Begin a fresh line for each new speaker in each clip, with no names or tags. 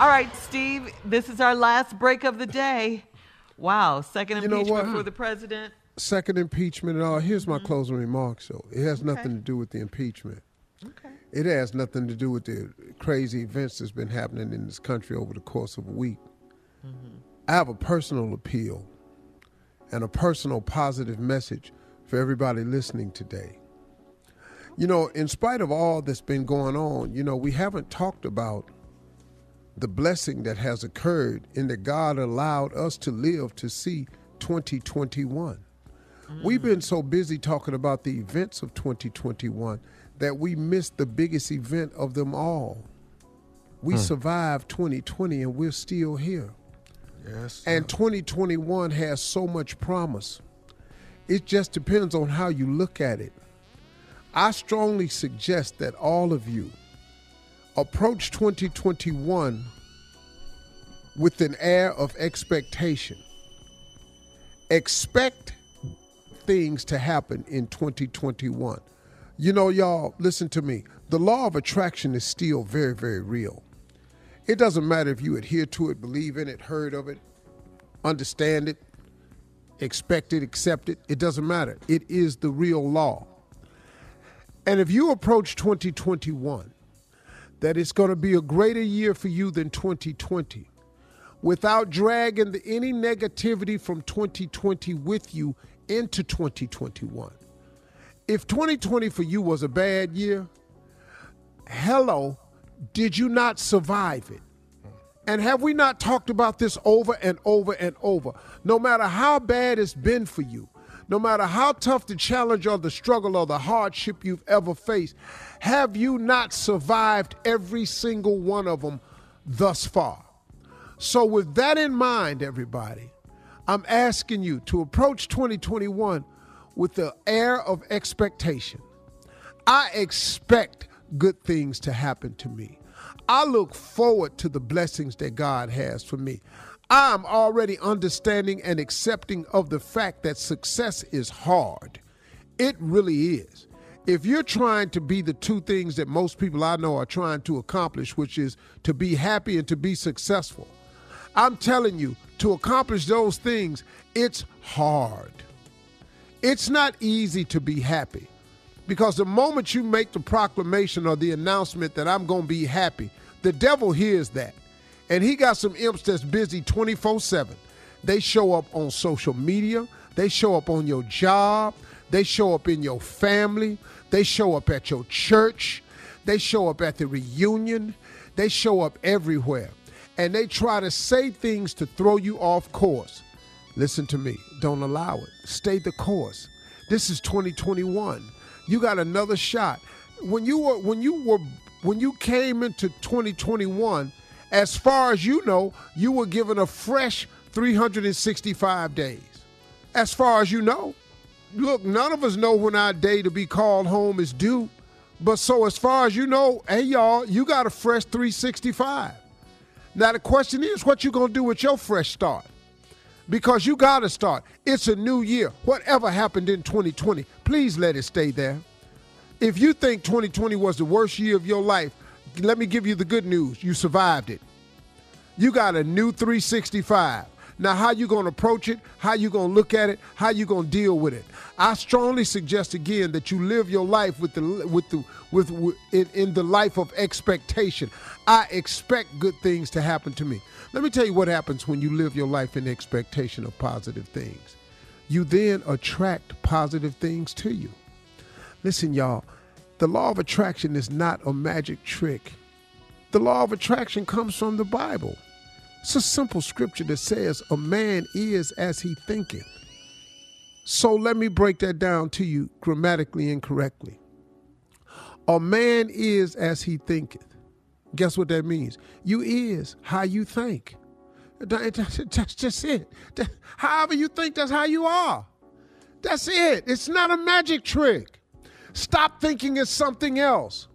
All right, Steve, this is our last break of the day. Wow, second
You
impeachment for the president.
Second impeachment and all. Here's
Mm-hmm.
my closing remarks, though. It has nothing to do with the impeachment. Okay. It has nothing to do with the crazy events that's been happening in this country over the course of a week.
Mm-hmm.
I have a personal appeal and a personal positive message for everybody listening today. You know, in spite of all that's been going on, you know, we haven't talked about the blessing that has occurred in that God allowed us to live to see 2021. We've been so busy talking about the events of 2021 that we missed the biggest event of them all. We hmm. survived 2020 and we're still here.
Yes.
And 2021 has so much promise. It just depends on how you look at it. I strongly suggest that all of you approach 2021 with an air of expectation. Expect things to happen in 2021. You know, y'all, listen to me. The law of attraction is still very, very real. It doesn't matter if you adhere to it, believe in it, heard of it, understand it, expect it, accept it. It doesn't matter. It is the real law. And if you approach 2021, that it's going to be a greater year for you than 2020, without dragging the, any negativity from 2020 with you into 2021. If 2020 for you was a bad year, hello, did you not survive it? And have we not talked about this over and over and over? No matter how bad it's been for you, no matter how tough the challenge or the struggle or the hardship you've ever faced, have you not survived every single one of them thus far? So, with that in mind, everybody, I'm asking you to approach 2021 with the air of expectation. I expect good things to happen to me. I look forward to the blessings that God has for me. I'm already understanding and accepting of the fact that success is hard. It really is. if you're trying to be the two things that most people I know are trying to accomplish, which is to be happy and to be successful, I'm telling you, to accomplish those things, it's hard. It's not easy to be happy because the moment you make the proclamation or the announcement that I'm going to be happy, the devil hears that. And he got some imps that's busy 24 7. They show up on social media, they show up on your job, they show up in your family, they show up at your church, they show up at the reunion, they show up everywhere. And they try to say things to throw you off course. Listen to me. Don't allow it. Stay the course. This is 2021. You got another shot. When you were when you were when you came into 2021, as far as you know, you were given a fresh 365 days. As far as you know. Look, none of us know when our day to be called home is due. But so as far as you know, hey y'all, you got a fresh 365. Now the question is what you going to do with your fresh start? Because you got to start. It's a new year. Whatever happened in 2020, please let it stay there. If you think 2020 was the worst year of your life, let me give you the good news. You survived it. You got a new 365. Now, how you going to approach it? How you going to look at it? How you going to deal with it? I strongly suggest again that you live your life with the with the with, with in, in the life of expectation. I expect good things to happen to me. Let me tell you what happens when you live your life in expectation of positive things. You then attract positive things to you. Listen, y'all, the law of attraction is not a magic trick. The law of attraction comes from the Bible. It's a simple scripture that says, A man is as he thinketh. So let me break that down to you grammatically and correctly. A man is as he thinketh. Guess what that means? You is how you think. That's just it. However you think, that's how you are. That's it. It's not a magic trick. Stop thinking it's something else.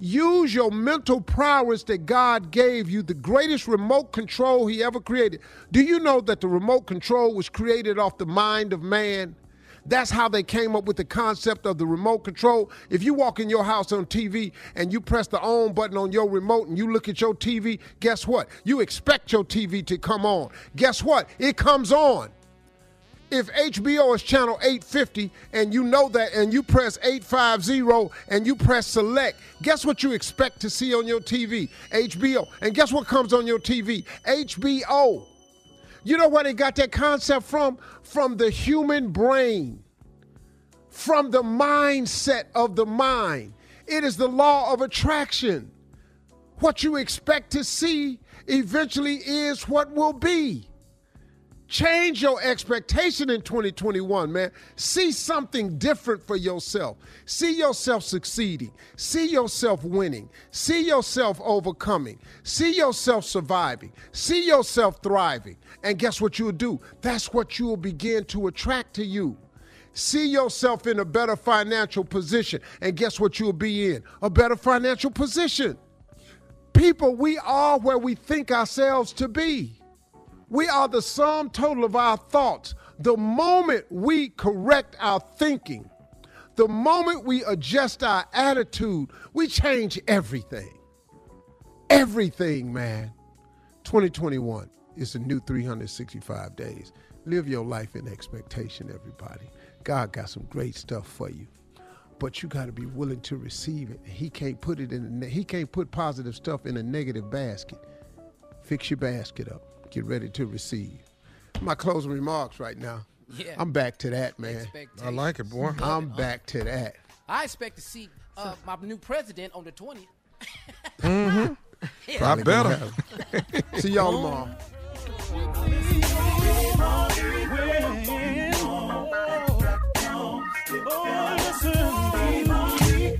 Use your mental prowess that God gave you, the greatest remote control He ever created. Do you know that the remote control was created off the mind of man? That's how they came up with the concept of the remote control. If you walk in your house on TV and you press the on button on your remote and you look at your TV, guess what? You expect your TV to come on. Guess what? It comes on. If HBO is channel 850 and you know that and you press 850 and you press select, guess what you expect to see on your TV? HBO. And guess what comes on your TV? HBO. You know where they got that concept from? From the human brain, from the mindset of the mind. It is the law of attraction. What you expect to see eventually is what will be. Change your expectation in 2021, man. See something different for yourself. See yourself succeeding. See yourself winning. See yourself overcoming. See yourself surviving. See yourself thriving. And guess what you'll do? That's what you'll begin to attract to you. See yourself in a better financial position. And guess what you'll be in? A better financial position. People, we are where we think ourselves to be. We are the sum total of our thoughts. The moment we correct our thinking, the moment we adjust our attitude, we change everything. Everything, man. 2021 is a new 365 days. Live your life in expectation, everybody. God got some great stuff for you. But you got to be willing to receive it. He can't put it in. He can't put positive stuff in a negative basket. Fix your basket up get ready to receive. My closing remarks right now. Yeah. I'm back to that, man.
I like it, boy.
I'm back to that.
I expect to see uh, my new president on the 20th.
mm-hmm. yeah. I better.
see y'all tomorrow.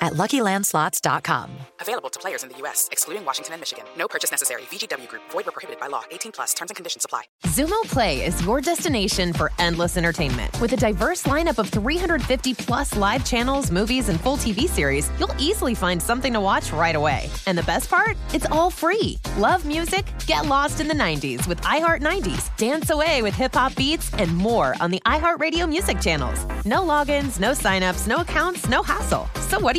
at luckylandslots.com.
Available to players in the U.S., excluding Washington and Michigan. No purchase necessary. VGW Group, void were prohibited by law. 18 plus terms and conditions apply.
Xumo Play is your destination for endless entertainment. With a diverse lineup of 350 plus live channels, movies, and full TV series, you'll easily find something to watch right away. And the best part? It's all free. Love music? Get lost in the 90s with iHeart 90s, dance away with hip hop beats, and more on the iHeartRadio music channels. No logins, no signups, no accounts, no hassle. So what are